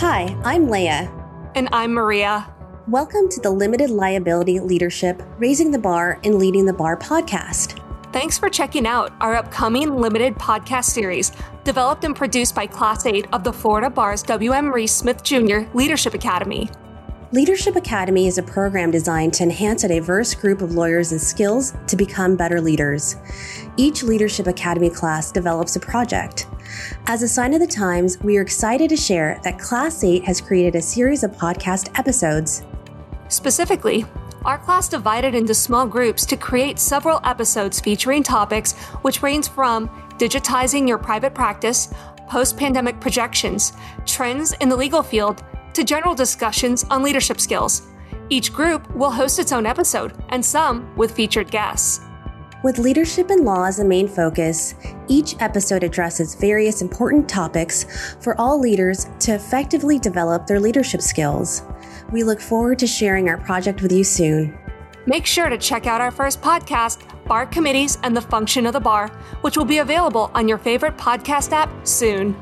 Hi, I'm Leah. And I'm Maria. Welcome to the Limited Liability Leadership Raising the Bar and Leading the Bar podcast. Thanks for checking out our upcoming limited podcast series, developed and produced by Class 8 of the Florida Bar's W.M. Reece Smith Jr. Leadership Academy. Leadership Academy is a program designed to enhance a diverse group of lawyers and skills to become better leaders. Each Leadership Academy class develops a project. As a sign of the times, we are excited to share that Class 8 has created a series of podcast episodes. Specifically, our class divided into small groups to create several episodes featuring topics which range from digitizing your private practice, post pandemic projections, trends in the legal field, to general discussions on leadership skills. Each group will host its own episode, and some with featured guests. With leadership and law as a main focus, each episode addresses various important topics for all leaders to effectively develop their leadership skills. We look forward to sharing our project with you soon. Make sure to check out our first podcast, Bar Committees and the Function of the Bar, which will be available on your favorite podcast app soon.